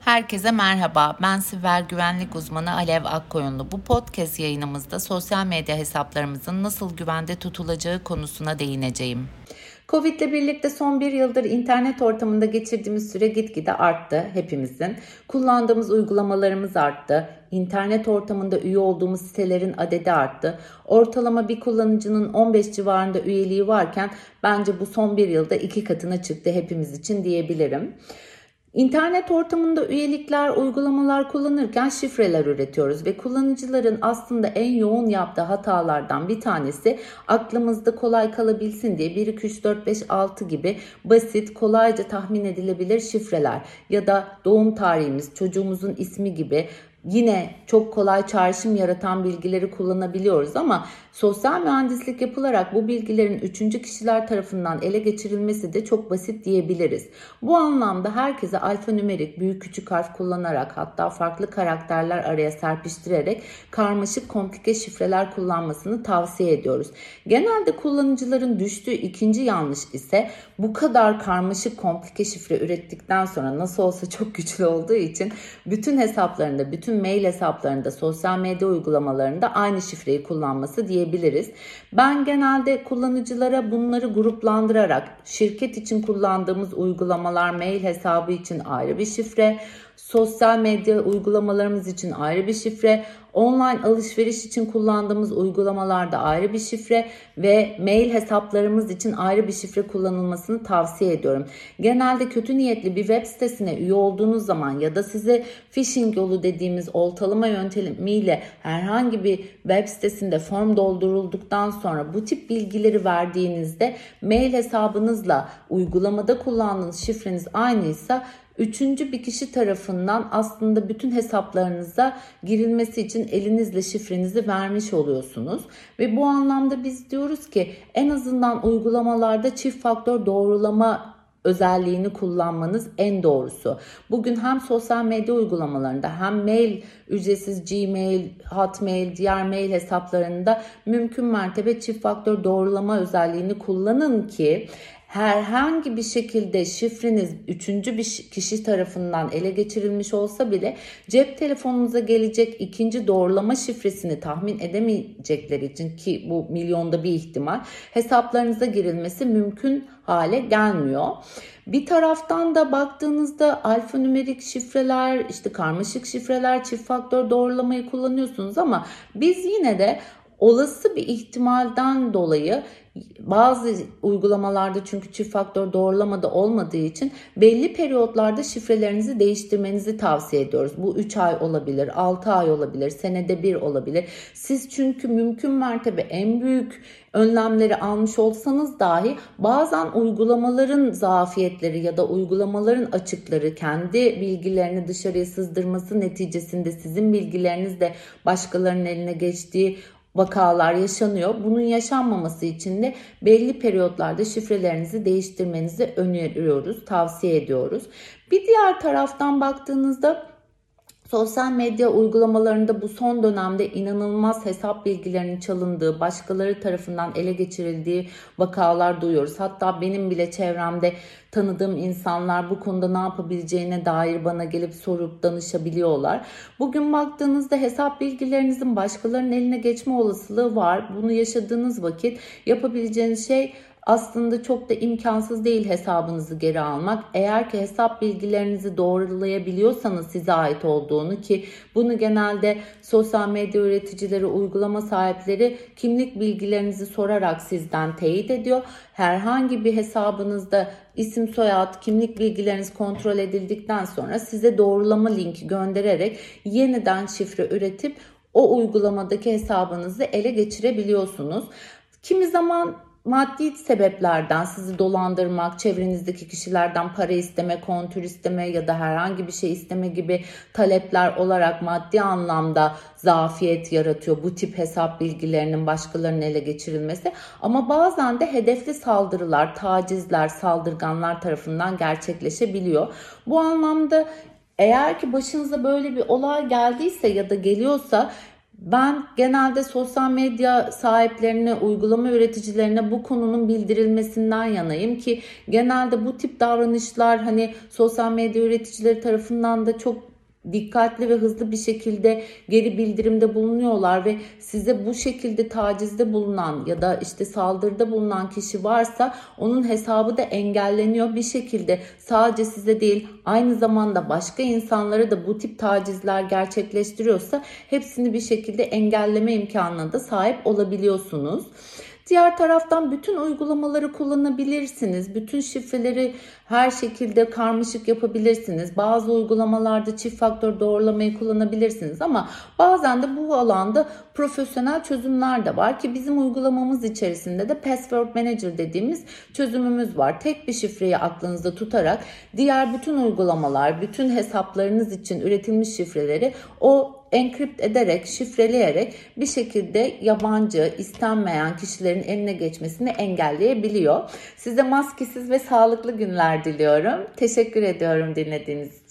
Herkese merhaba. Ben siber güvenlik uzmanı Alev Akkoyunlu. Bu podcast yayınımızda sosyal medya hesaplarımızın nasıl güvende tutulacağı konusuna değineceğim. Covid ile birlikte son bir yıldır internet ortamında geçirdiğimiz süre gitgide arttı hepimizin. Kullandığımız uygulamalarımız arttı. İnternet ortamında üye olduğumuz sitelerin adedi arttı. Ortalama bir kullanıcının 15 civarında üyeliği varken bence bu son bir yılda iki katına çıktı hepimiz için diyebilirim. İnternet ortamında üyelikler, uygulamalar kullanırken şifreler üretiyoruz ve kullanıcıların aslında en yoğun yaptığı hatalardan bir tanesi aklımızda kolay kalabilsin diye 1 2 3 4 5 6 gibi basit, kolayca tahmin edilebilir şifreler ya da doğum tarihimiz, çocuğumuzun ismi gibi yine çok kolay çağrışım yaratan bilgileri kullanabiliyoruz ama sosyal mühendislik yapılarak bu bilgilerin üçüncü kişiler tarafından ele geçirilmesi de çok basit diyebiliriz. Bu anlamda herkese alfanümerik büyük küçük harf kullanarak hatta farklı karakterler araya serpiştirerek karmaşık komplike şifreler kullanmasını tavsiye ediyoruz. Genelde kullanıcıların düştüğü ikinci yanlış ise bu kadar karmaşık komplike şifre ürettikten sonra nasıl olsa çok güçlü olduğu için bütün hesaplarında bütün bütün mail hesaplarında, sosyal medya uygulamalarında aynı şifreyi kullanması diyebiliriz. Ben genelde kullanıcılara bunları gruplandırarak şirket için kullandığımız uygulamalar mail hesabı için ayrı bir şifre, sosyal medya uygulamalarımız için ayrı bir şifre, online alışveriş için kullandığımız uygulamalarda ayrı bir şifre ve mail hesaplarımız için ayrı bir şifre kullanılmasını tavsiye ediyorum. Genelde kötü niyetli bir web sitesine üye olduğunuz zaman ya da size phishing yolu dediğimiz oltalama yöntemiyle herhangi bir web sitesinde form doldurulduktan sonra bu tip bilgileri verdiğinizde mail hesabınızla uygulamada kullandığınız şifreniz aynıysa üçüncü bir kişi tarafından aslında bütün hesaplarınıza girilmesi için elinizle şifrenizi vermiş oluyorsunuz. Ve bu anlamda biz diyoruz ki en azından uygulamalarda çift faktör doğrulama özelliğini kullanmanız en doğrusu. Bugün hem sosyal medya uygulamalarında hem mail ücretsiz Gmail, Hotmail, diğer mail hesaplarında mümkün mertebe çift faktör doğrulama özelliğini kullanın ki herhangi bir şekilde şifreniz üçüncü bir kişi tarafından ele geçirilmiş olsa bile cep telefonunuza gelecek ikinci doğrulama şifresini tahmin edemeyecekleri için ki bu milyonda bir ihtimal hesaplarınıza girilmesi mümkün hale gelmiyor. Bir taraftan da baktığınızda alfanümerik şifreler, işte karmaşık şifreler, çift faktör doğrulamayı kullanıyorsunuz ama biz yine de olası bir ihtimalden dolayı bazı uygulamalarda çünkü çift faktör doğrulamada olmadığı için belli periyotlarda şifrelerinizi değiştirmenizi tavsiye ediyoruz. Bu 3 ay olabilir, 6 ay olabilir, senede bir olabilir. Siz çünkü mümkün mertebe en büyük önlemleri almış olsanız dahi bazen uygulamaların zafiyetleri ya da uygulamaların açıkları kendi bilgilerini dışarıya sızdırması neticesinde sizin bilgileriniz de başkalarının eline geçtiği vakalar yaşanıyor. Bunun yaşanmaması için de belli periyotlarda şifrelerinizi değiştirmenizi öneriyoruz, tavsiye ediyoruz. Bir diğer taraftan baktığınızda Sosyal medya uygulamalarında bu son dönemde inanılmaz hesap bilgilerinin çalındığı, başkaları tarafından ele geçirildiği vakalar duyuyoruz. Hatta benim bile çevremde tanıdığım insanlar bu konuda ne yapabileceğine dair bana gelip sorup danışabiliyorlar. Bugün baktığınızda hesap bilgilerinizin başkalarının eline geçme olasılığı var. Bunu yaşadığınız vakit yapabileceğiniz şey aslında çok da imkansız değil hesabınızı geri almak. Eğer ki hesap bilgilerinizi doğrulayabiliyorsanız size ait olduğunu ki bunu genelde sosyal medya üreticileri, uygulama sahipleri kimlik bilgilerinizi sorarak sizden teyit ediyor. Herhangi bir hesabınızda isim, soyad, kimlik bilgileriniz kontrol edildikten sonra size doğrulama linki göndererek yeniden şifre üretip o uygulamadaki hesabınızı ele geçirebiliyorsunuz. Kimi zaman maddi sebeplerden sizi dolandırmak, çevrenizdeki kişilerden para isteme, kontür isteme ya da herhangi bir şey isteme gibi talepler olarak maddi anlamda zafiyet yaratıyor bu tip hesap bilgilerinin başkalarının ele geçirilmesi. Ama bazen de hedefli saldırılar, tacizler, saldırganlar tarafından gerçekleşebiliyor. Bu anlamda eğer ki başınıza böyle bir olay geldiyse ya da geliyorsa Ben genelde sosyal medya sahiplerine, uygulama üreticilerine bu konunun bildirilmesinden yanayım ki genelde bu tip davranışlar hani sosyal medya üreticileri tarafından da çok dikkatli ve hızlı bir şekilde geri bildirimde bulunuyorlar ve size bu şekilde tacizde bulunan ya da işte saldırıda bulunan kişi varsa onun hesabı da engelleniyor bir şekilde sadece size değil aynı zamanda başka insanlara da bu tip tacizler gerçekleştiriyorsa hepsini bir şekilde engelleme imkanına da sahip olabiliyorsunuz. Diğer taraftan bütün uygulamaları kullanabilirsiniz. Bütün şifreleri her şekilde karmaşık yapabilirsiniz. Bazı uygulamalarda çift faktör doğrulamayı kullanabilirsiniz ama bazen de bu alanda profesyonel çözümler de var ki bizim uygulamamız içerisinde de Password Manager dediğimiz çözümümüz var. Tek bir şifreyi aklınızda tutarak diğer bütün uygulamalar, bütün hesaplarınız için üretilmiş şifreleri o enkript ederek, şifreleyerek bir şekilde yabancı, istenmeyen kişilerin eline geçmesini engelleyebiliyor. Size maskesiz ve sağlıklı günler diliyorum. Teşekkür ediyorum dinlediğiniz için.